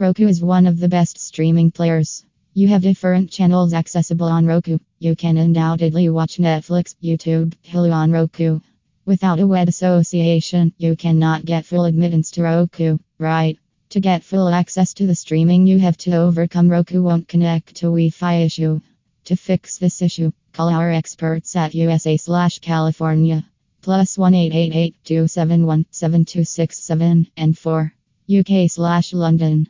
Roku is one of the best streaming players. You have different channels accessible on Roku. You can undoubtedly watch Netflix, YouTube, Hulu on Roku. Without a web association, you cannot get full admittance to Roku, right? To get full access to the streaming, you have to overcome Roku won't connect to Wi-Fi issue. To fix this issue, call our experts at USA slash California. Plus 1 271 7267 and 4 UK slash London.